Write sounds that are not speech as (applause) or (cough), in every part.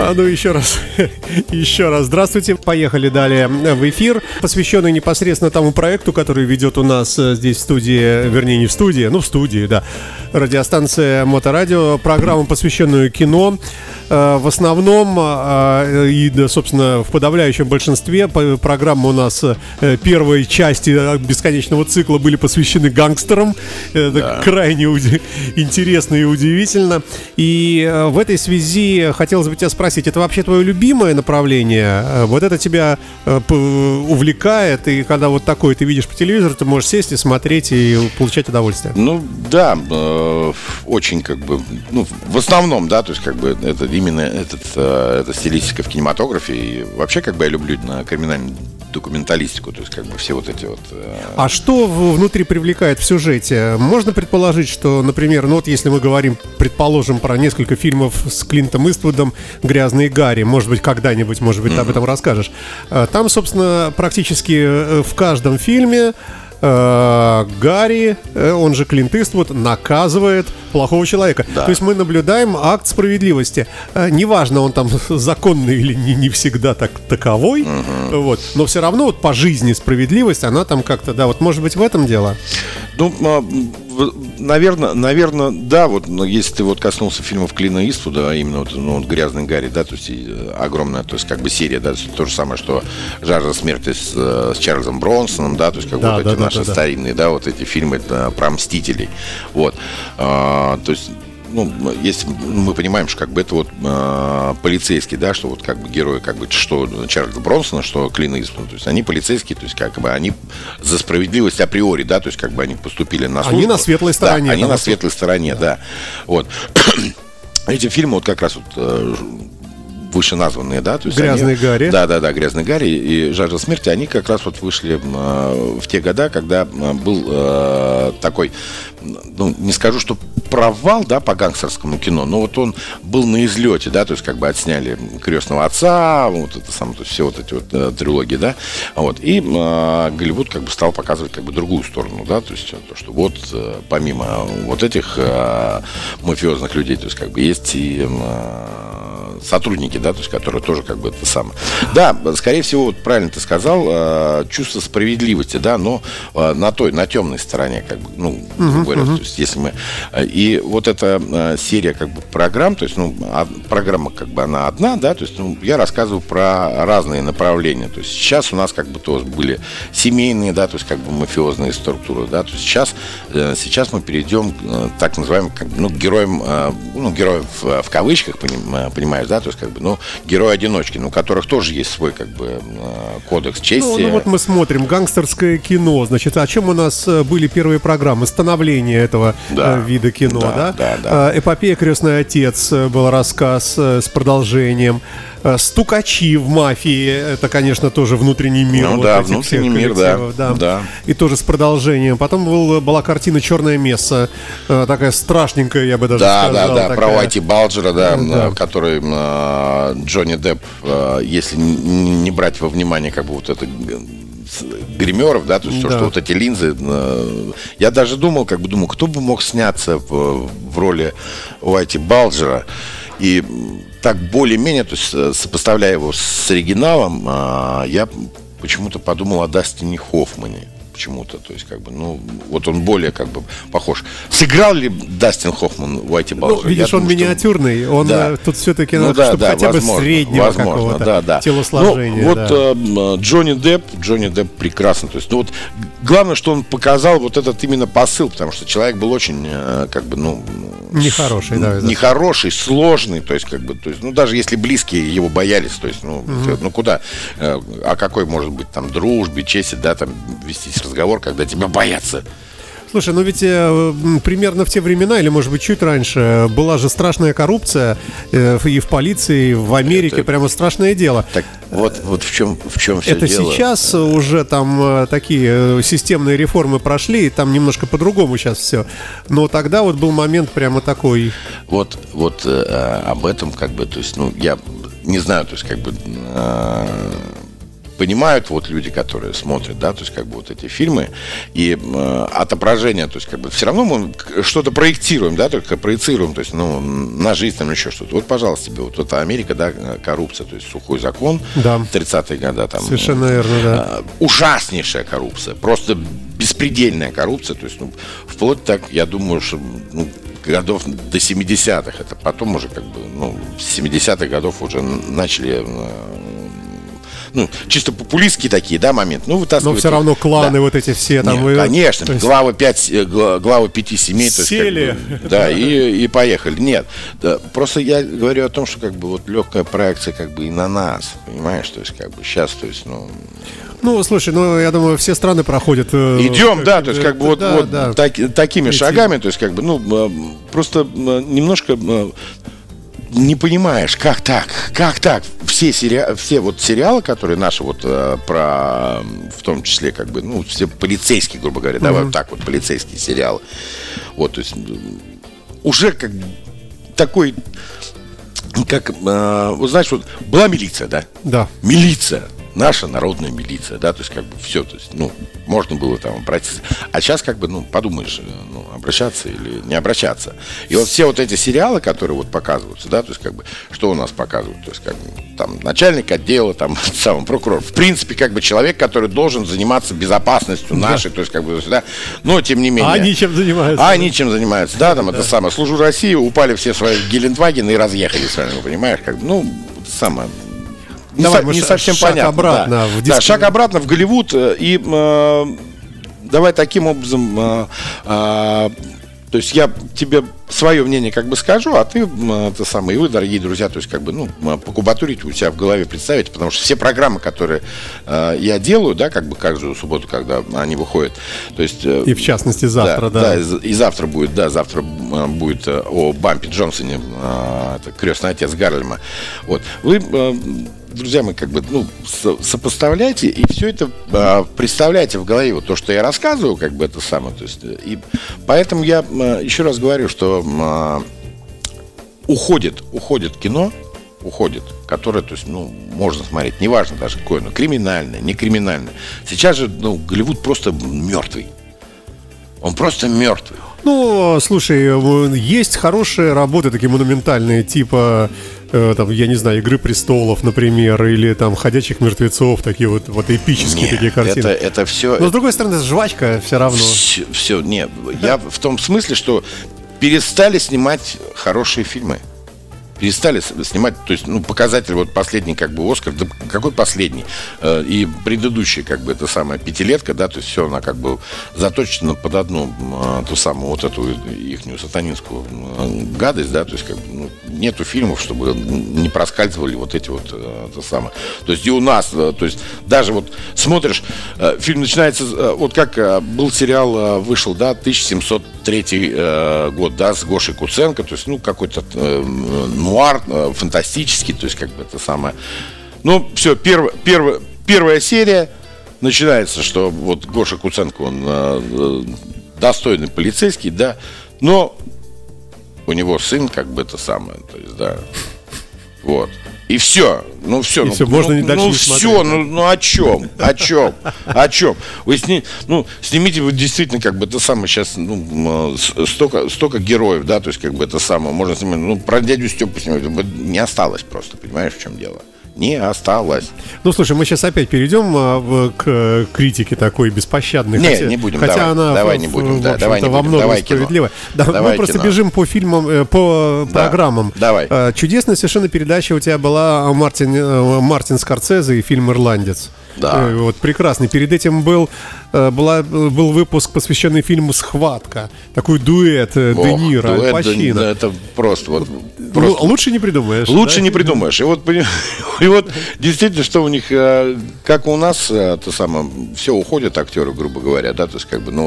А ну еще раз, (laughs) еще раз. Здравствуйте. Поехали далее в эфир, посвященный непосредственно тому проекту, который ведет у нас э, здесь в студии, вернее не в студии, ну в студии, да, радиостанция Моторадио, программу, посвященную кино. Э, в основном э, и, собственно, в подавляющем большинстве программы у нас первой части бесконечного цикла были посвящены гангстерам. Это да. крайне интересно и удивительно. И в этой связи хотелось бы тебя спросить, это вообще твое любимое направление? Э, вот это тебя э, увлекает, и когда вот такое ты видишь по телевизору, ты можешь сесть и смотреть и получать удовольствие? Ну, да, э, очень как бы, ну, в основном, да, то есть как бы это именно этот, эта стилистика в кинематографе, и вообще как бы я люблю на криминальном документалистику, то есть как бы все вот эти вот... Э... А что внутри привлекает в сюжете? Можно предположить, что, например, ну вот если мы говорим, предположим, про несколько фильмов с Клинтом Иствудом «Грязный Гарри», может быть, когда-нибудь, может быть, mm-hmm. ты об этом расскажешь. Э, там, собственно, практически э, в каждом фильме э, Гарри, э, он же Клинт Иствуд, наказывает плохого человека. Да. То есть мы наблюдаем акт справедливости. Э, неважно, он там (laughs) законный или не, не всегда так таковой, угу. вот, но все равно вот по жизни справедливость, она там как-то, да, вот может быть в этом дело? Ну, а, наверное, наверное, да, вот, но если ты вот коснулся фильмов Клина Иствуда, а именно вот, ну, вот «Грязный Гарри», да, то есть э, огромная, то есть как бы серия, да, то, же самое, что «Жажда смерти» с, э, с Чарльзом Бронсоном, да, то есть как да, вот да, эти да, наши да, старинные, да. да, вот эти фильмы да, про Мстителей, вот, а, то есть ну, если мы понимаем, что как бы это вот э, полицейский, да, что вот как бы герои, как бы что Чарльз Бронсона, что Клин Иствуд, то есть они полицейские, то есть как бы они за справедливость априори, да, то есть как бы они поступили на службу. Они на светлой стороне. Да, они на светлой стороне, да. да. Вот. (clears throat) Эти фильмы вот как раз вот э, вышеназванные, да, то есть Грязный они, Гарри. Да, да, да, Грязный Гарри и Жажда смерти, они как раз вот вышли э, в те года, когда э, был э, такой, ну, не скажу, что провал, да, по гангстерскому кино, но вот он был на излете, да, то есть как бы отсняли крестного отца, вот это самое, то есть все вот эти вот э, трилогии, да, вот, и э, Голливуд как бы стал показывать как бы другую сторону, да, то есть то, что вот э, помимо вот этих э, мафиозных людей, то есть как бы есть и э, сотрудники, да, то есть которые тоже как бы это самое. Да, скорее всего, вот правильно ты сказал, э, чувство справедливости, да, но э, на той, на темной стороне, как бы, ну, uh-huh, говоря, uh-huh. то есть если мы... Э, и вот эта серия как бы программ, то есть, ну, а, программа как бы она одна, да, то есть, ну, я рассказываю про разные направления. То есть сейчас у нас как бы то были семейные, да, то есть как бы мафиозные структуры, да, то есть сейчас, сейчас мы перейдем так называемым, как, ну, героям, ну, героев в кавычках, понимаешь, да, то есть как бы, ну, герои-одиночки, ну, у которых тоже есть свой как бы э, кодекс чести. Ну, ну вот мы смотрим гангстерское кино, значит, о чем у нас э, были первые программы? Становление этого да. Э, вида кино, да? да? да, да. Эпопея «Крестный отец» был рассказ с продолжением. Стукачи в мафии, это, конечно, тоже внутренний мир. Ну вот да, внутренний мир, да, да. да. И тоже с продолжением. Потом был, была картина «Черное место», такая страшненькая, я бы даже да, сказал. Да, да, да, про Уайти Балджера, да, да. который э, Джонни Депп, э, если не брать во внимание как бы вот это гримеров, да, то есть да. все, что вот эти линзы. Э, я даже думал, как бы думал, кто бы мог сняться в, в роли Уайти Балджера. И так более-менее, то есть э, сопоставляя его с оригиналом, э, я почему-то подумал о Дастине Хоффмане почему-то. То есть, как бы, ну, вот он более как бы похож. Сыграл ли Дастин Хоффман в Уайти Балджер? Ну, видишь, Я он думаю, миниатюрный. Он да. Э, тут все-таки ну, надо, да, чтобы да, хотя возможно, бы среднего возможно, какого-то да, да. телосложения. Ну, вот да. э, Джонни Депп, Джонни Депп прекрасно. То есть, ну вот главное, что он показал вот этот именно посыл, потому что человек был очень, э, как бы, ну... Нехороший, да. Нехороший, сложный, то есть, как бы, то есть, ну, даже если близкие его боялись, то есть, ну, угу. ну куда, э, о какой может быть там дружбе, чести, да, там вестись разговор, когда тебя боятся. Слушай, ну ведь э, примерно в те времена, или может быть чуть раньше, была же страшная коррупция э, и в полиции, и в Америке, это, прямо страшное дело. Так вот, вот в чем, в чем все Это дело. сейчас уже там э, такие э, системные реформы прошли, и там немножко по-другому сейчас все. Но тогда вот был момент прямо такой. Вот, вот э, об этом как бы, то есть, ну, я не знаю, то есть как бы... Э, понимают вот люди, которые смотрят, да, то есть как бы вот эти фильмы, и э, отображение, то есть как бы все равно мы что-то проектируем, да, только проецируем, то есть, ну, на жизнь там еще что-то. Вот, пожалуйста, тебе, вот это Америка, да, коррупция, то есть сухой закон, да. 30-е годы там. Совершенно верно, да. Э, ужаснейшая коррупция, просто беспредельная коррупция, то есть, ну, вплоть так, я думаю, что, ну, годов до 70-х. Это потом уже как бы, ну, с 70-х годов уже начали э, ну, чисто популистские такие, да, моменты. Ну, вытаскивать. Но все равно кланы да. вот эти все там. Нет, и... Конечно, есть... главы, пять, э, главы пяти семей. То Сели. Есть, как бы, да, и, и поехали. Нет, да, просто я говорю о том, что как бы вот легкая проекция как бы и на нас, понимаешь, то есть как бы сейчас, то есть, ну... Ну, слушай, ну, я думаю, все страны проходят... Э, Идем, да, то есть как бы вот, да, вот да. Так, такими Эти... шагами, то есть как бы, ну, просто немножко не понимаешь, как так, как так. Все, сери... все вот сериалы, которые наши вот э, про, в том числе, как бы, ну, все полицейские, грубо говоря, mm-hmm. давай вот так вот, полицейские сериалы. Вот, то есть уже как такой, как, э, вот знаешь, вот была милиция, да? Да. Милиция наша народная милиция, да, то есть как бы все, то есть, ну, можно было там обратиться. А сейчас как бы, ну, подумаешь, э, ну, обращаться или не обращаться. И вот все вот эти сериалы, которые вот показываются, да, то есть как бы, что у нас показывают, то есть как бы, там, начальник отдела, там, (laughs) сам прокурор, в принципе, как бы человек, который должен заниматься безопасностью нашей, да. то есть как бы, да, но тем не менее. А они чем занимаются? А они чем занимаются, да, там, да. это самое, служу России, упали все свои Гелендвагены и разъехались, понимаешь, как, ну, самое, не, Давай, со, не совсем шаг понятно. обратно да. в Да, шаг обратно в Голливуд. Э, и э, давай таким образом э, э, то есть я тебе свое мнение как бы скажу, а ты, это самое, и вы, дорогие друзья, то есть как бы, ну, покубатурить у себя в голове представить, потому что все программы, которые э, я делаю, да, как бы каждую субботу, когда они выходят, то есть... Э, и в частности завтра, да. Да, да и, и завтра будет, да, завтра будет э, о Бампе Джонсоне, э, это крестный отец Гарлема. Вот. Вы э, друзья мои, как бы, ну, сопоставляйте и все это э, представляйте в голове, вот то, что я рассказываю, как бы это самое. То есть, и поэтому я э, еще раз говорю, что э, уходит, уходит кино, уходит, которое, то есть, ну, можно смотреть, неважно даже какое, но криминальное, не криминальное. Сейчас же, ну, Голливуд просто мертвый. Он просто мертвый. Ну, слушай, э, есть хорошие работы, такие монументальные, типа, э, там, я не знаю, «Игры престолов», например, или там «Ходячих мертвецов», такие вот, вот эпические нет, такие картины. Это, это все... Но, с другой стороны, жвачка все равно. Все, все нет. Я в том смысле, что перестали снимать хорошие фильмы перестали снимать, то есть, ну, показатель, вот последний, как бы, Оскар, да какой последний? Э, и предыдущий, как бы, это самая пятилетка, да, то есть все, она как бы заточена под одну, а, ту самую, вот эту ихнюю сатанинскую гадость, да, то есть, как бы, ну, нету фильмов, чтобы не проскальзывали вот эти вот, э, это самое. То есть и у нас, э, то есть даже вот смотришь, фильм начинается, вот как был сериал, вышел, да, 1703 год, да, с Гошей Куценко, то есть, ну, какой-то нуар, э, фантастический, то есть как бы это самое. Ну, все, перв, перв, первая серия начинается, что вот Гоша Куценко, он э, э, достойный полицейский, да, но у него сын как бы это самое, то есть, да, вот. И все. Ну все. И ну, все, ну, можно не дальше ну не все, ну, ну о чем? О чем? О чем? Вы сни, ну, снимите вы действительно, как бы это самое сейчас, ну, столько, столько героев, да, то есть, как бы это самое, можно снимать, ну, про дядю Степу снимать, не осталось просто, понимаешь, в чем дело? Не осталось. Ну, слушай, мы сейчас опять перейдем а, в, к критике такой беспощадной. Не, хотя, не будем. Хотя давай, она давай не будем. Да, давай не во многом давай справедливая. Да, давай мы просто кино. бежим по фильмам, э, по да, программам. Давай. А, чудесная совершенно передача у тебя была Мартин, э, Мартин Скорцезе и фильм «Ирландец». Да. Э, вот прекрасный. Перед этим был, э, была, был выпуск, посвященный фильму «Схватка». Такой дуэт э, Ох, Де Ниро, дуэт, Пачино. Да, это просто вот... Ну, просто. Лучше не придумаешь. Лучше да? не придумаешь. И вот, (laughs) и вот действительно, что у них, как у нас, то самое, все уходят актеры, грубо говоря, да, то есть как бы, ну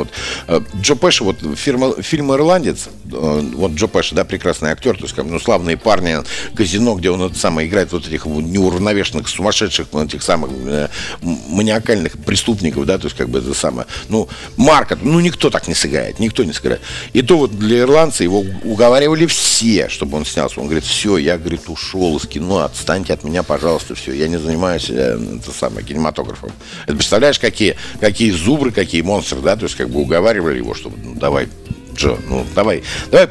вот, Джо Пэш, вот фирма, фильм «Ирландец», вот Джо Пэш, да, прекрасный актер, то есть как, ну, славные парни, казино, где он это самое играет вот этих неуравновешенных, сумасшедших, этих самых маниакальных преступников, да, то есть как бы это самое, ну, Марка, ну, никто так не сыграет, никто не сыграет. И то вот для ирландца его уговаривали все, чтобы он снялся. Он говорит, все, я, говорит, ушел из кино, отстаньте от меня, пожалуйста, все, я не занимаюсь э, это самое, кинематографом. Это представляешь, какие, какие зубры, какие монстры, да, то есть как бы уговаривали его, чтобы, ну, давай, Джо, ну, давай, давай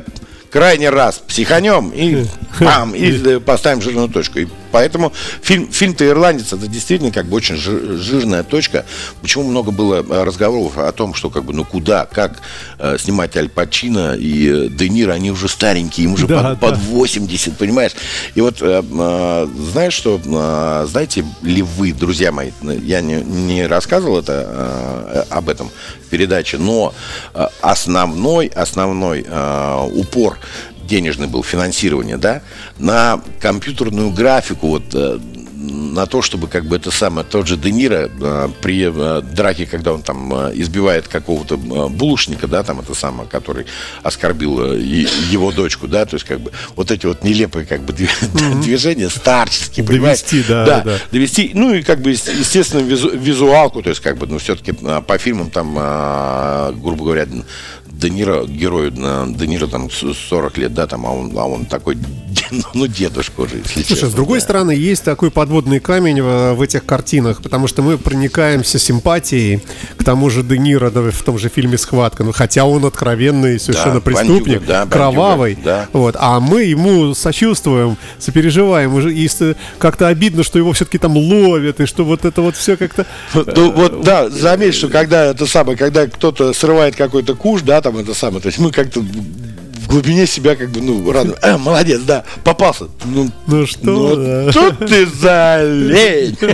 крайний раз психанем и (laughs) пам, и поставим жирную точку. И поэтому фильм, фильм-то «Ирландец» это действительно как бы очень жирная точка. Почему много было э, разговоров о том, что как бы, ну куда, как э, снимать Аль Пачино и э, Де Ниро, они уже старенькие, им уже да, под, да. под 80, понимаешь? И вот э, э, знаешь что, э, знаете ли вы, друзья мои, я не, не рассказывал это э, об этом в передаче, но э, основной, основной э, упор денежный был финансирование, да, на компьютерную графику, вот э, на то, чтобы как бы это самое, тот же Де Ниро э, при э, драке, когда он там э, избивает какого-то э, булочника, да, там это самое, который оскорбил э, его дочку, да, то есть как бы вот эти вот нелепые как бы (laughs) движения старческие, довести, да, да, да, довести, ну и как бы естественно визу, визуалку, то есть как бы, ну все-таки по фильмам там, э, грубо говоря, Де Ниро, герою Де Ниро там 40 лет, да, там, а он, а он такой, (laughs) ну, дедушка уже, если Слушай, честно, с другой да. стороны, есть такой подводный камень в, в этих картинах, потому что мы проникаемся симпатией к тому же Де Ниро да, в том же фильме «Схватка», ну, хотя он откровенный совершенно да, преступник, бандюга, да, кровавый, да. вот, а мы ему сочувствуем, сопереживаем, уже, и как-то обидно, что его все-таки там ловят, и что вот это вот все как-то... Ну, вот, да, заметь, что когда это самое, когда кто-то срывает какой-то куш, да, там там это самое. То есть мы как-то глубине себя как бы, ну, рано. А, молодец, да, попался. Ну, ну что? Ну, да. Что ты за лень? (laughs)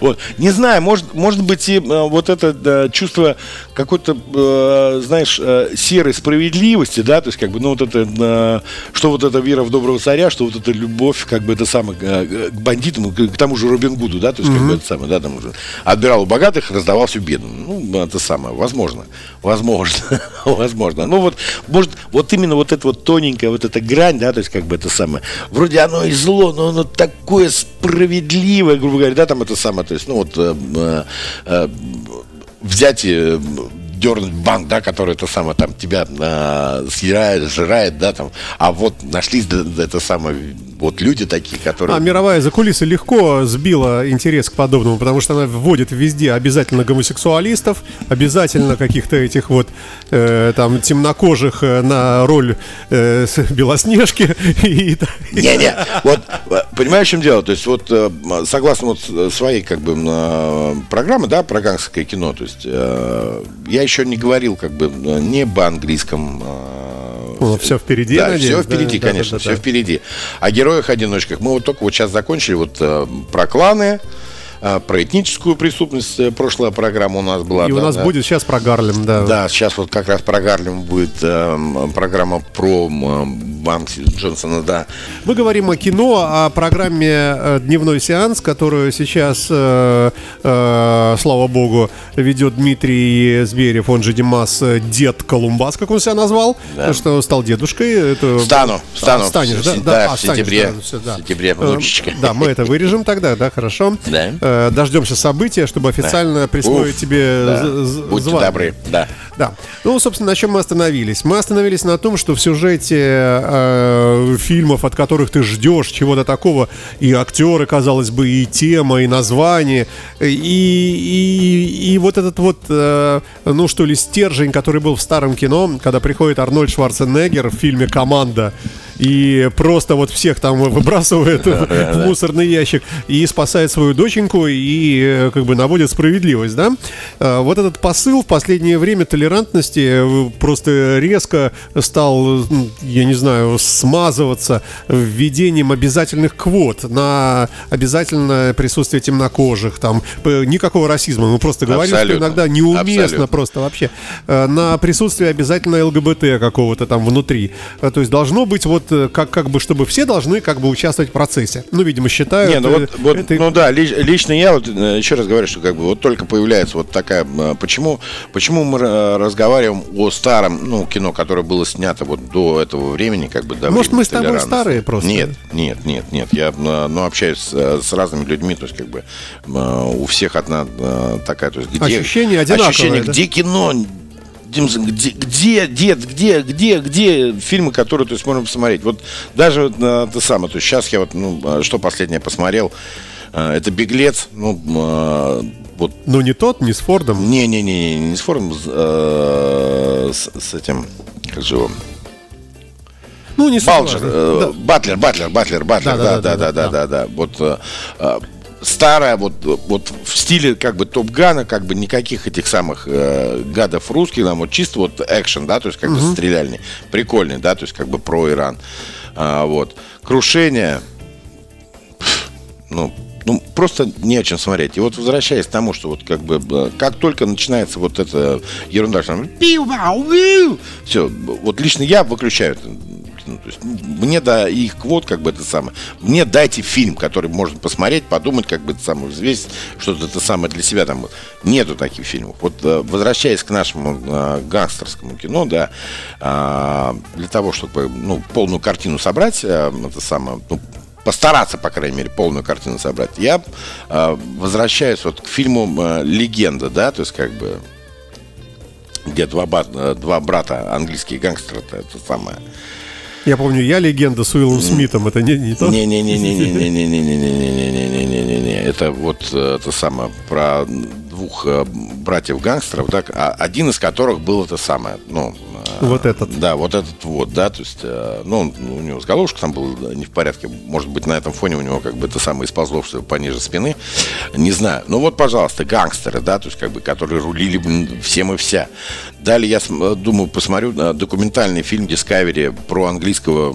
Вот. Не знаю, может, может быть и э, вот это чувство какой-то, э, знаешь, э, серой справедливости, да, то есть как бы, ну, вот это, что вот эта вера в доброго царя, что вот эта любовь, как бы это самое, к бандитам, к тому же Робин Гуду, да, то есть как бы это самое, да, там уже отбирал у богатых, раздавал все бедным. Ну, это самое, возможно, возможно, (laughs) возможно. Ну, вот, может, вот именно вот эта вот тоненькая вот эта грань, да, то есть как бы это самое, вроде оно и зло, но оно такое справедливое, грубо говоря, да, там это самое, то есть, ну вот э, э, э взять э, дернуть банк, да, который это самое там тебя э, съедает, сжирает, да, там, а вот нашлись это самое вот люди такие, которые... А мировая закулиса легко сбила интерес к подобному, потому что она вводит везде обязательно гомосексуалистов, обязательно каких-то этих вот э, там темнокожих э, на роль э, Белоснежки. (laughs) Не-не, вот понимаешь, в чем дело? То есть вот э, согласно вот своей как бы программы, да, про гангsterское кино, то есть э, я еще не говорил как бы не по английском ну, все впереди, да, надеюсь, все впереди, да, конечно, да, да, все впереди. О героях-одиночках мы вот только вот сейчас закончили вот э, про кланы, про этническую преступность э, прошлая программа у нас была. И да, у нас да. будет сейчас про Гарлем, да. Да, сейчас вот как раз про Гарлем будет э, программа про э, Банкси Джонсона, да. Мы говорим о кино, о программе э, «Дневной сеанс», которую сейчас, э, э, слава богу, ведет Дмитрий Зверев, он же Димас, э, дед Колумбас, как он себя назвал, да. что стал дедушкой. Это... Стану, стану. А, станешь, да? Да, да, а, в сентябре, да, в сентябре, внучечка. Да, мы это вырежем тогда, да, хорошо. Да. Э, дождемся события, чтобы официально да. присвоить Уф, тебе да. Будьте звание. добры, да. Да. Ну, собственно, на чем мы остановились? Мы остановились на том, что в сюжете э, фильмов, от которых ты ждешь чего-то такого, и актеры, казалось бы, и тема, и название, и, и, и вот этот вот, э, ну что ли, стержень, который был в старом кино, когда приходит Арнольд Шварценеггер в фильме «Команда», и просто вот всех там выбрасывает в мусорный ящик и спасает свою доченьку и э, как бы наводит справедливость, да? Э, вот этот посыл в последнее время толерантности э, просто резко стал, я не знаю, смазываться введением обязательных квот на обязательное присутствие темнокожих, там никакого расизма, мы просто говорим, что иногда неуместно Абсолютно. просто вообще на присутствие обязательно ЛГБТ какого-то там внутри, то есть должно быть вот Э, как, как бы, чтобы все должны как бы участвовать в процессе. Ну, видимо, считают... Не, ну вот, э, вот это... ну да, лично я вот э, еще раз говорю, что как бы вот только появляется вот такая... Почему, почему мы э, разговариваем о старом, ну, кино, которое было снято вот до этого времени, как бы, до Может, мы с тобой старые просто? Нет, нет, нет, нет. Я, э, ну, общаюсь с, с разными людьми, то есть, как бы, э, у всех одна э, такая, то есть, где... Ощущение одинаковое, Ощущение, да? где кино, Димсон, где, где, дед, где, где, где фильмы, которые, то есть, можно посмотреть. Вот даже вот, э, то самое, то есть сейчас я вот, ну, э, что последнее посмотрел, э, это «Беглец», ну, э, вот, Ну, не тот, не с Фордом. не-не-не, не с Фордом, с, э, с, с этим, как же его, Ну, не Балджер, э, Да. Батлер, Батлер, Батлер, Батлер, да, да, да, да, да, да. Вот э, э, старая, вот, вот в стиле как бы Топ Гана, как бы никаких этих самых э, гадов русских, там вот чисто вот экшен, да, то есть как бы стреляльный, прикольный, да, то есть как бы про Иран. А, вот. Крушение, ну, ну, просто не о чем смотреть. И вот возвращаясь к тому, что вот как бы, э, как только начинается вот эта ерунда, что там все, вот лично я выключаю это. Ну, то есть мне да их квот, как бы это самое. Мне дайте фильм, который можно посмотреть, подумать, как бы это самое, взвесить, что-то это самое для себя там. Нету таких фильмов. Вот э, возвращаясь к нашему э, гангстерскому кино, да, э, для того, чтобы ну, полную картину собрать, э, это самое, ну, постараться, по крайней мере, полную картину собрать, я э, возвращаюсь вот к фильму э, «Легенда», да, то есть как бы где два, э, два брата английские гангстеры, это, это самое. Я помню, я легенда с Уиллом Смитом. Это не, не то? Не-не-не-не-не-не-не-не-не-не-не-не-не. Это вот это самое про двух братьев гангстеров, так, один из которых был это самое, ну, Вот этот. Да, вот этот вот, да, то есть, э, ну, он- у него с головушкой там был не в порядке, может быть, на этом фоне у него как бы это самое исползло все пониже спины, не знаю. Ну вот, пожалуйста, гангстеры, да, то есть, как бы, которые рулили всем и вся. Далее я см- думаю, посмотрю э, документальный фильм Discovery про английского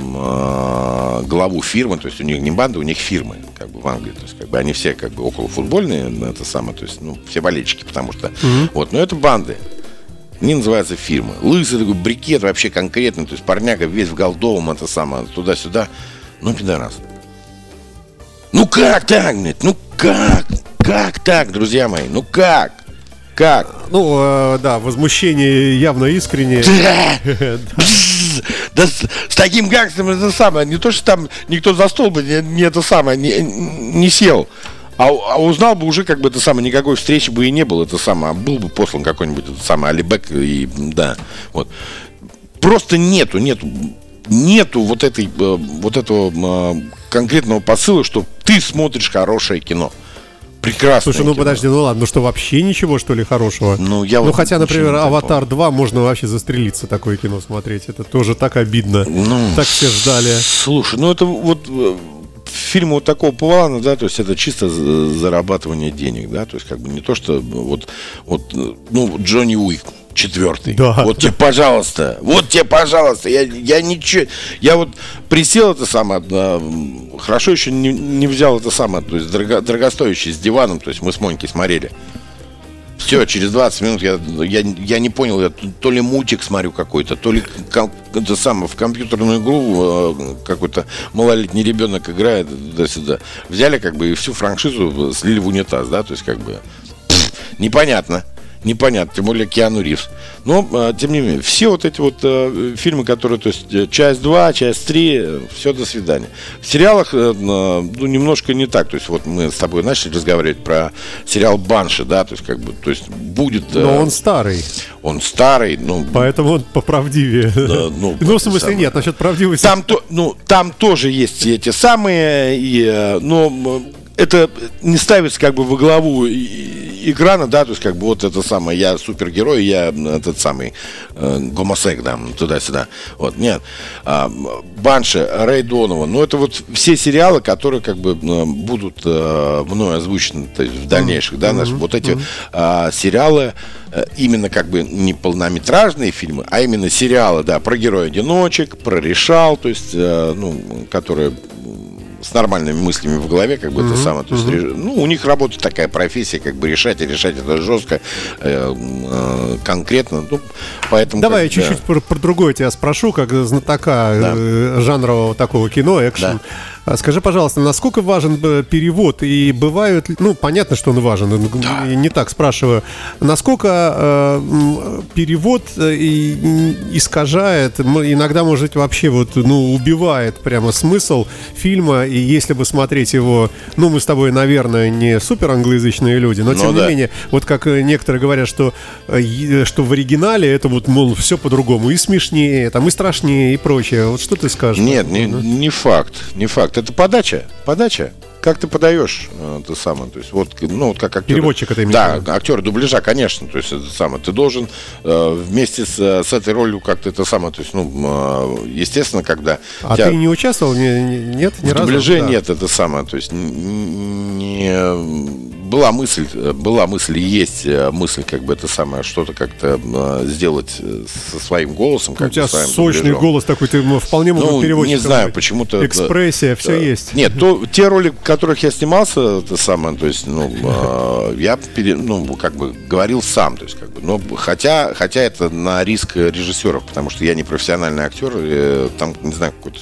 э, главу фирмы, то есть у них не банды, у них фирмы, как бы в Англии, то есть как бы они все как бы около футбольные, это самое, то есть ну все болельщики, потому что вот, но это банды. Они называются фирмы. Лысый такой брикет вообще конкретный, то есть парняга весь в голдовом, это самое, туда-сюда. Ну, пидорас. Ну как так, блядь? Ну как? Как так, друзья мои? Ну как? Как? Ну, э, да, возмущение явно искреннее. (laughs) Да с, с таким гангстером это самое. Не то, что там никто за стол бы не, не это самое, не, не сел. А, а узнал бы уже, как бы это самое, никакой встречи бы и не было, это самое, а был бы послан какой-нибудь это самое Алибек и да, вот. Просто нету, нету, нету вот этой, э, вот этого э, конкретного посыла, что ты смотришь хорошее кино. Прекрасно. Слушай, ну подожди, ну ладно, ну что, вообще ничего, что ли, хорошего? Ну, я ну вот хотя, например, «Аватар 2» можно вообще застрелиться, такое кино смотреть. Это тоже так обидно. Ну, так все ждали. Слушай, ну это вот э, фильмы вот такого плана, да, то есть это чисто за- зарабатывание денег, да, то есть как бы не то, что вот, вот ну, Джонни Уик, четвертый. Да. Вот тебе, пожалуйста, вот тебе, пожалуйста, я, я ничего, я вот присел это самое, м, хорошо еще не, не взял это самое, то есть дорого, дорогостоящий с диваном, то есть мы с Монькой смотрели. Все, через 20 минут я, я, я не понял, я то ли мультик смотрю какой-то, то ли ком- это самое, в компьютерную игру э, какой-то малолетний ребенок играет туда-сюда. Взяли как бы и всю франшизу слили в унитаз, да, то есть как бы непонятно. Непонятно, тем более Киану Ривз. Но, э, тем не менее, все вот эти вот э, фильмы, которые, то есть, э, часть 2, часть 3, все, до свидания. В сериалах, э, э, ну, немножко не так. То есть, вот мы с тобой начали разговаривать про сериал Банши, да, то есть, как бы, то есть, будет... э, Но он старый, он старый, ну, поэтому он поправдивее. Да, ну, (laughs) Ну, в смысле, самое. нет, насчет правдивости. там, то, ну, там тоже есть эти самые, и, э, но это не ставится как бы во главу экрана, да, то есть как бы вот это самое, я супергерой, я этот самый э, гомосек, да, туда-сюда. Вот, нет. А, м, Банши, Рэй Донован, ну это вот все сериалы, которые как бы будут э, мной озвучены то есть в дальнейших, да, наши, вот эти а, сериалы, э, именно как бы не полнометражные фильмы, а именно сериалы, да, про героя-одиночек, про решал, то есть, э, ну, которые с нормальными мыслями в голове, как бы это самое, то есть, реж- ну, у них работает такая профессия, как бы решать и решать это жестко, э, э, конкретно, ну, поэтому... Давай я как бы, чуть-чуть про, про другое тебя спрошу, как знатока Да. э, жанрового такого кино, экшен. А скажи, пожалуйста, насколько важен э, перевод и бывают, ну, понятно, что он важен, да. не так спрашиваю, насколько э, перевод э, и, искажает, иногда, может вообще вот, ну, убивает прямо смысл фильма, и если бы смотреть его, ну, мы с тобой, наверное, не супер англоязычные люди, но, ну, тем да. не менее, вот как некоторые говорят, что, что в оригинале это вот, мол, все по-другому, и смешнее, там, и страшнее, и прочее, вот что ты скажешь? Нет, не, не факт, не факт, это подача, подача как ты подаешь э, это самое, то есть вот, ну вот как актер. Переводчик это имеет. Да, актер дубляжа, конечно, то есть это самое. Ты должен э, вместе с, с этой ролью как-то это самое, то есть, ну, э, естественно, когда. А тебя... ты не участвовал, не, нет, ни в разу? дубляже да. нет, это самое, то есть не была мысль, была мысль и есть э, мысль, как бы это самое, что-то как-то э, сделать э, со своим голосом. Как У тебя сочный дубляжом. голос такой, ты вполне мог ну, переводить. Не знаю, почему-то. Экспрессия, все есть. Нет, то, те роли, которых я снимался, это самое, то есть, ну, (laughs) я, пере, ну, как бы говорил сам, то есть, как бы, но хотя, хотя это на риск режиссеров, потому что я не профессиональный актер, там, не знаю, какой-то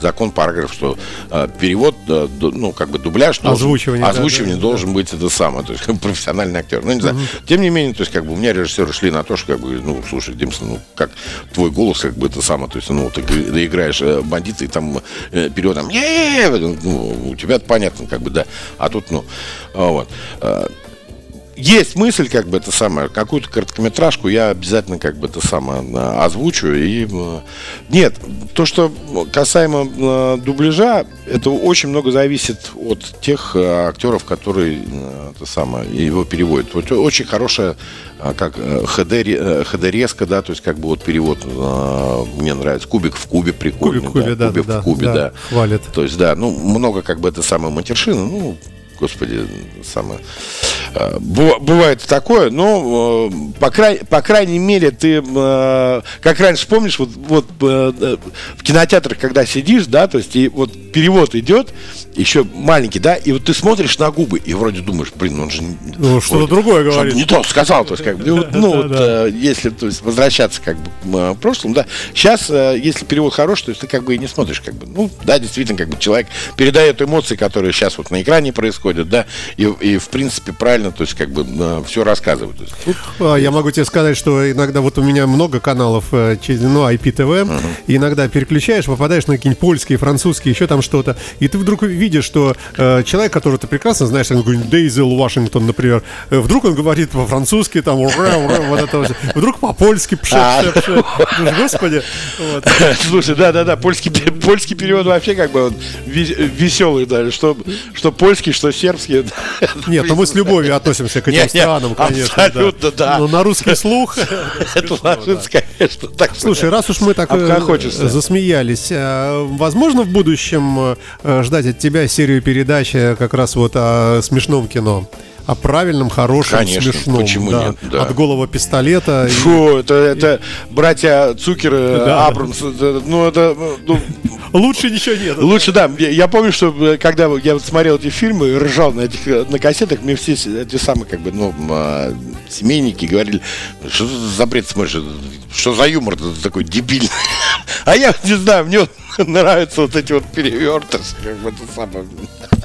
закон, параграф, что э, перевод, э, ну, как бы дубляж, озвучивание, должен, озвучивание да, должен да. быть это самое, то есть профессиональный актер. Ну, не знаю. Угу. Тем не менее, то есть, как бы у меня режиссеры шли на то, что, как бы, ну, слушай, Димсон, ну, как твой голос, как бы это самое, то есть, ну, ты, ты играешь э, бандита, и там э, переводом, ну, у тебя понятно, как бы, да. А тут, ну, вот. Э, есть мысль, как бы это самое, какую-то короткометражку я обязательно как бы это самое озвучу. И нет, то, что касаемо э, дубляжа, это очень много зависит от тех э, актеров, которые э, это самое его переводят. Вот очень хорошая как HD резко, да, то есть как бы вот перевод мне нравится. Кубик в кубе прикольный. Кубик в кубе, да, да, кубик да, в кубе, да, да. Хвалит. То есть, да, ну, много как бы это самое матершины, ну, господи, самое... Э, бывает такое, но э, по, край, по крайней мере ты, э, как раньше помнишь, вот, вот в кинотеатрах, когда сидишь, да, то есть и вот перевод идет, еще маленький, да, и вот ты смотришь на губы и вроде думаешь, блин, он же ну, что-то другое говорит, не то сказал, то есть как бы, вот, ну вот, если то есть возвращаться как бы в прошлом, да, сейчас если перевод хороший, то есть ты как бы и не смотришь, как бы, ну да, действительно, как бы человек передает эмоции, которые сейчас вот на экране происходят, да, и, и в принципе правильно, то есть как бы все рассказывают. Тут... А, я могу тебе сказать, что иногда вот у меня много каналов, э, ну, IPTV, uh-huh. и иногда переключаешь, попадаешь на какие-нибудь польские, французские, еще там что-то, и ты вдруг видишь, что э, человек, которого ты прекрасно знаешь, там какой-нибудь Дейзел Вашингтон, например, э, вдруг он говорит по-французски, там, ура, ура, вот это вот, вдруг по-польски, пше, пше, пше. Господи. (laughs) Слушай, да-да-да, польский, польский перевод вообще как бы веселый даже, что, что польский, что сербский. (laughs) Нет, но мы с любовью относимся к этим странам, конечно. Абсолютно, да. Но на русский слух... (laughs) Это ложится, конечно. Так Слушай, раз уж мы так э, засмеялись, э, возможно в будущем э, ждать от тебя серию передач как раз вот о смешном кино? О правильном, хорошем, Конечно, смешном. Почему да. нет? Да. От голого пистолета. Фу, и... это, это братья Цукер, да. Абрамс. Это, ну, это, ну, Лучше ничего нет. Лучше, да. Я, я помню, что э, когда я вот смотрел эти фильмы, ржал на этих э, на кассетах, мне все эти самые, как бы, ну, а, семейники говорили, что за бред смотришь, что за юмор такой дебильный. А я не знаю, мне (laughs) нравятся вот эти вот перевертыши, как бы это самое.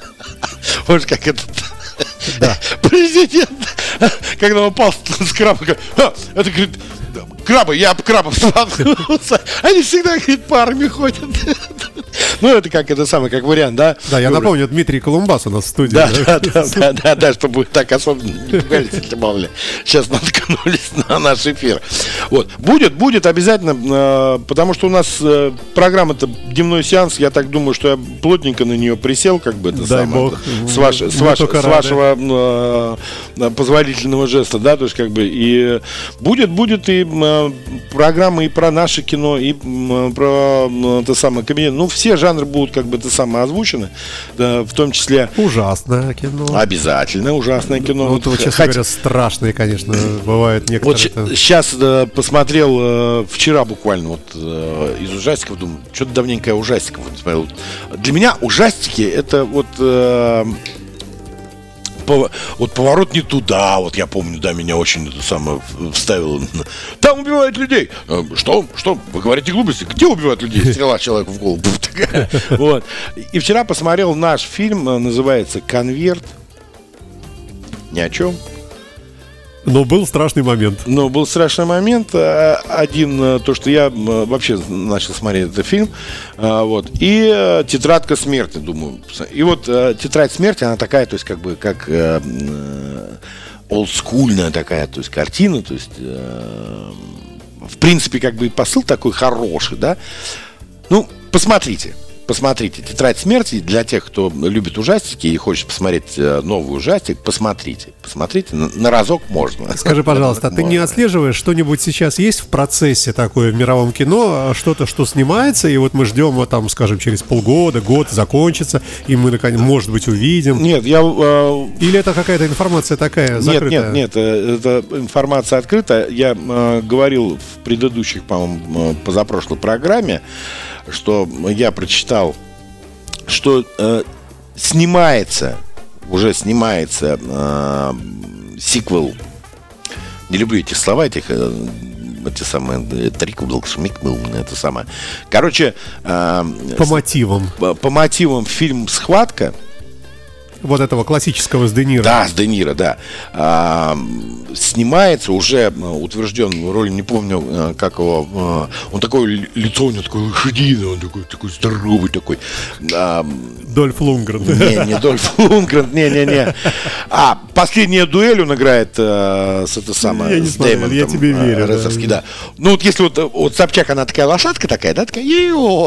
(laughs) Может, как этот да. (laughs) президент, когда он упал с краба, а, это говорит, крабы, я об крабов (laughs) столкнулся. Они всегда, говорит, парами ходят. Ну, это как это самое, как вариант, да? Да, я напомню, Дмитрий Колумбас у нас в студии. Да, да, да, да, да, да, чтобы так особо не пугались, если мало ли. Сейчас наткнулись (laughs) на наш эфир. Вот. Будет, будет обязательно, э, потому что у нас э, программа-то дневной сеанс, я так думаю, что я плотненько на нее присел, как бы это Дай самое. Бог. С, ваш, с, ваш, с вашего позволительного жеста, да, то есть как бы и будет, будет и программы и про наше кино, и про это самое кабинет. Ну, все жанры будут как бы это самое озвучены, да, в том числе... Ужасное кино. Обязательно ужасное кино. Ну, вот, вот честно Хоть... говоря, страшные, конечно, бывают некоторые. Вот сейчас посмотрел э, вчера буквально вот э, из ужастиков, думаю, что-то давненько я ужастиков не смотрел. Для меня ужастики это вот... Э, вот поворот не туда, вот я помню, да, меня очень это самое вставило. Там убивают людей. Э, Что? Что? Вы говорите глупости? Где убивают людей? Стрела человеку в голову. (laughs) Вот. И вчера посмотрел наш фильм, э, называется «Конверт». Ни о чем. Но был страшный момент. Но был страшный момент. э, Один, э, то, что я вообще начал смотреть этот фильм. э, Вот. И э, тетрадка смерти, думаю. И вот э, тетрадь смерти, она такая, то есть, как бы, как олдскульная такая, то есть, картина. То есть, в принципе, как бы посыл такой хороший, да. Ну, посмотрите. Посмотрите, «Тетрадь смерти» для тех, кто любит ужастики и хочет посмотреть э, новый ужастик, посмотрите. Посмотрите, на, на разок можно. Скажи, пожалуйста, а ты не отслеживаешь что-нибудь сейчас есть в процессе такое в мировом кино, а что-то, что снимается, и вот мы ждем, вот там, скажем, через полгода, год закончится, и мы, наконец, может быть, увидим. Нет, я э, Или это какая-то информация такая Нет, закрытая? нет, нет, э, это информация открыта. Я э, говорил в предыдущих, по-моему, э, позапрошлой программе, что я прочитал, что э, снимается, уже снимается э, сиквел. Не люблю эти слова, этих э, эти самые э, трикубл, шмикбл, это самое. Короче, э, По мотивам по, по мотивам фильм «Схватка», вот этого классического с Де Ниро. Да, с Де Ниро, да. А, снимается уже э, утвержден роль, не помню, э, как его. э, Он такое ли- лицо у него такое лошадиное, он такой, такой здоровый такой. А, Дольф Лунгрен. не, не Дольф (laughs) Лунгрен, не-не-не. А, последняя дуэль он играет э, с это самое. Я не смотрел, Дэймоном, я тебе верю, да. Резовский, да. Ну вот если вот, вот Собчак, она такая лошадка такая, да, такая,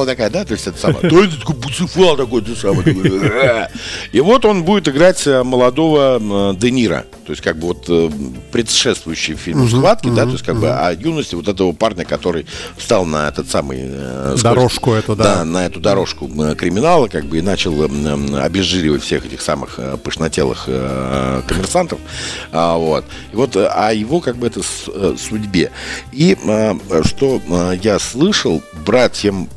такая, да, то есть это самое. То есть такой буцефал такой, ты самый, такой, «Э». (laughs) И вот он будет играть э, молодого э, Де Ниро. То есть как бы вот э, предшествующий фильм «Схватки», да, то есть как бы о юности вот этого парня, который встал на этот самый... э, Дорожку скользкий- эту, да. на эту дорожку криминала, как бы, и начал э, обезжиривать всех этих самых пышнотелых э, коммерсантов. А, вот. И вот о его, как бы, это с- судьбе. И э, что э, я слышал, братьям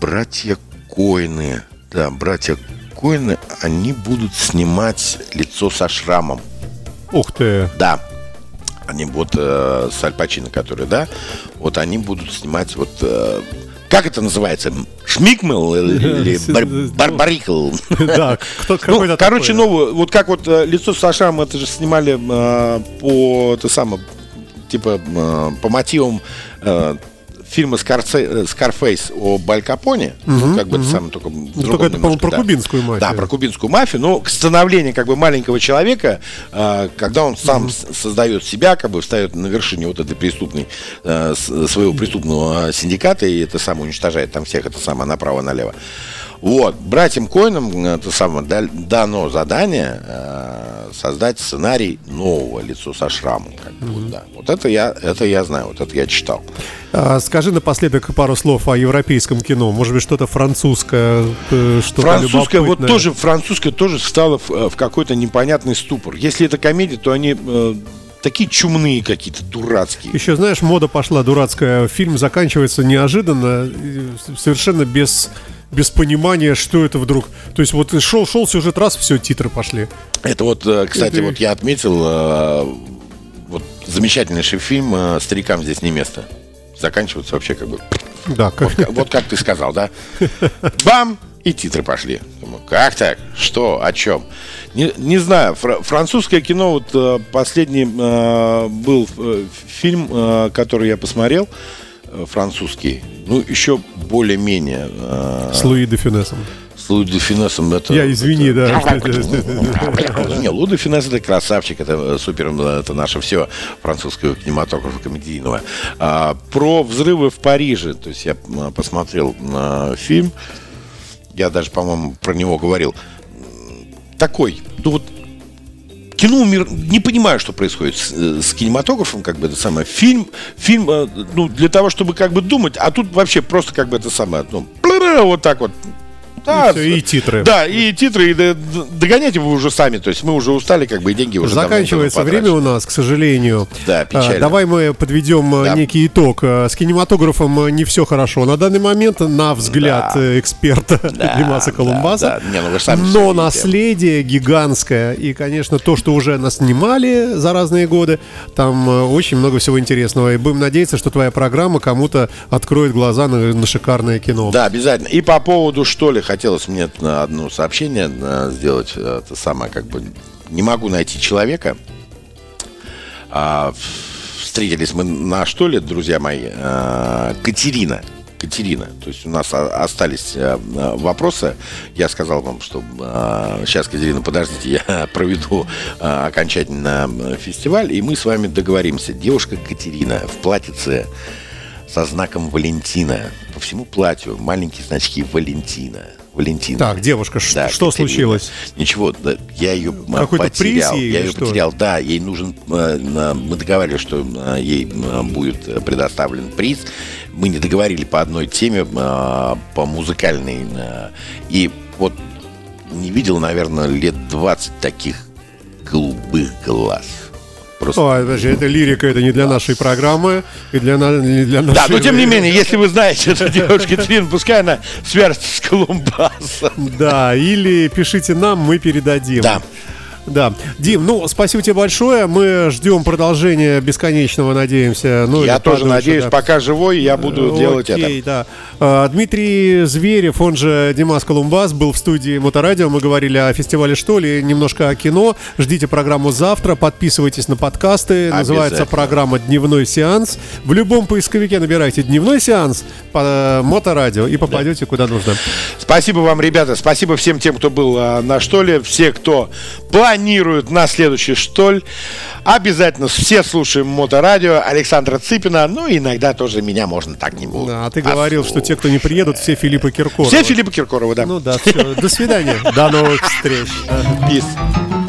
братья Коины, да, братья Коины, они будут снимать лицо со шрамом. Ух ты. Да. Они вот э, с Аль Пачино, которые, да, вот они будут снимать вот э, как это называется? Шмикмел (laughs) или, или бар- барбарикл? (laughs) Да, кто Ну, какой-то короче, новую, вот как вот э, лицо со шрамом, это же снимали э, по, это самое, типа, э, по мотивам фильма Скарце- э, Скарфейс о Баль Капоне, ну, как бы это самое, только, Ну, только это, немножко, про да. кубинскую мафию. Да, про кубинскую мафию, но к становлению как бы маленького человека, э, когда он сам с- создает себя, как бы встает на вершине вот этой преступной, э, своего преступного синдиката и это самое уничтожает там всех, это самое направо-налево. Вот, братьям Коинам э, это самое, да- дано задание э, создать сценарий нового лицо со шрамом. Как бы, вот, да. вот это я, это я знаю, вот это я читал. А, скажи напоследок пару слов о европейском кино. Может быть, что-то французское, э, что-то Французская, вот тоже, французская тоже встала в, в какой-то непонятный ступор. Если это комедия, то они э, такие чумные какие-то, дурацкие. Еще, знаешь, мода пошла дурацкая. Фильм заканчивается неожиданно, совершенно без, без понимания, что это вдруг. То есть вот шел, шел сюжет раз, все, титры пошли. Это вот, э, кстати, Это- вот я отметил, э, вот замечательнейший фильм э, «Старикам здесь не место». Заканчивается вообще как бы... Да, как, Как- Вот как ты сказал, да? Бам! И титры пошли. Думаю, как так? Что? О чем? Не, не знаю. Фра- французское кино, вот последний э, был фильм, э, который я посмотрел, э, французский. Ну, еще более-менее. э, с Луи де Фюнесом. с Луи де Финесом. Это, Я извини, да. не, Лу де Финес это красавчик, это э, супер, это наше все французского кинематографа комедийного. А, про взрывы в Париже, то есть я посмотрел э, фильм, я даже, по-моему, про него говорил. Такой, ну вот кино мир не понимаю, что происходит с, э, с кинематографом, как бы это самое. Фильм, фильм, э, ну, для того, чтобы как бы думать, а тут вообще просто как бы это самое, ну, вот так вот Да, И всё, и титры. Да, и титры, и д- д- догоняйте вы уже сами. То есть мы уже устали, как бы и деньги уже Заканчивается время у нас, к сожалению. Да, печально. А, Давай мы подведем э, Да. некий итог. Э, С кинематографом э, не все хорошо. На данный момент, на взгляд Да. эксперта (laughs) Да, Димаса да, Колумбаса. да. Не, ну вы сами Но наследие гигантское. И, конечно, то, что уже наснимали за разные годы, там очень много всего интересного. И будем надеяться, что твоя программа кому-то откроет глаза на, на шикарное кино. Да, обязательно. И по поводу что ли, хотелось мне одно сообщение э, сделать. э, Это самое, как бы, не могу найти человека. А, встретились мы на что ли, друзья мои, э, Катерина. Катерина. То есть у нас остались вопросы. Я сказал вам, что сейчас, Катерина, подождите, я (laughs) проведу окончательно фестиваль, и мы с вами договоримся. Девушка Катерина в платьице со знаком Валентина. По всему платью маленькие значки Валентина. Валентина. Так, девушка, Да, что Катерина. случилось? Ничего, да, я ее Какой-то приз потерял. ей я ее что? потерял, да, ей нужен, э, мы договаривались, что э, ей э, будет предоставлен приз. Мы не договорили по одной теме, по музыкальной. И вот не видел, наверное, лет 20 таких голубых глаз. Просто Ой, подожди, это лирика, это не для нашей программы и для, не для нашей... Да, но тем не менее, если вы знаете эту девушку Катерину, пускай она свяжется с Колумбасом. Да, или пишите нам, мы передадим. Да. Да. Дим, ну, спасибо тебе большое. Мы ждем продолжения бесконечного, надеемся. Ну, Я тоже подольше, надеюсь, да. пока живой, я буду делать это. Окей, да. А, Дмитрий Зверев, он же Димас Колумбас, был в студии Моторадио. Мы говорили о фестивале «Что ли», немножко о кино. Ждите программу завтра, подписывайтесь на подкасты. Называется программа «Дневной сеанс». В любом поисковике набирайте «Дневной сеанс» по Моторадио и попадете куда нужно. Спасибо вам, ребята. Спасибо всем тем, кто был на штоле. Все, кто планирует на следующий штоль. Обязательно все слушаем Моторадио Александра Цыпина. Ну, иногда тоже меня можно так не было. Да, а ты говорил, что те, кто не приедут, все Филиппа Киркорова. Все Филиппа Киркорова, да. Ну да, все. До свидания. До новых встреч. Peace.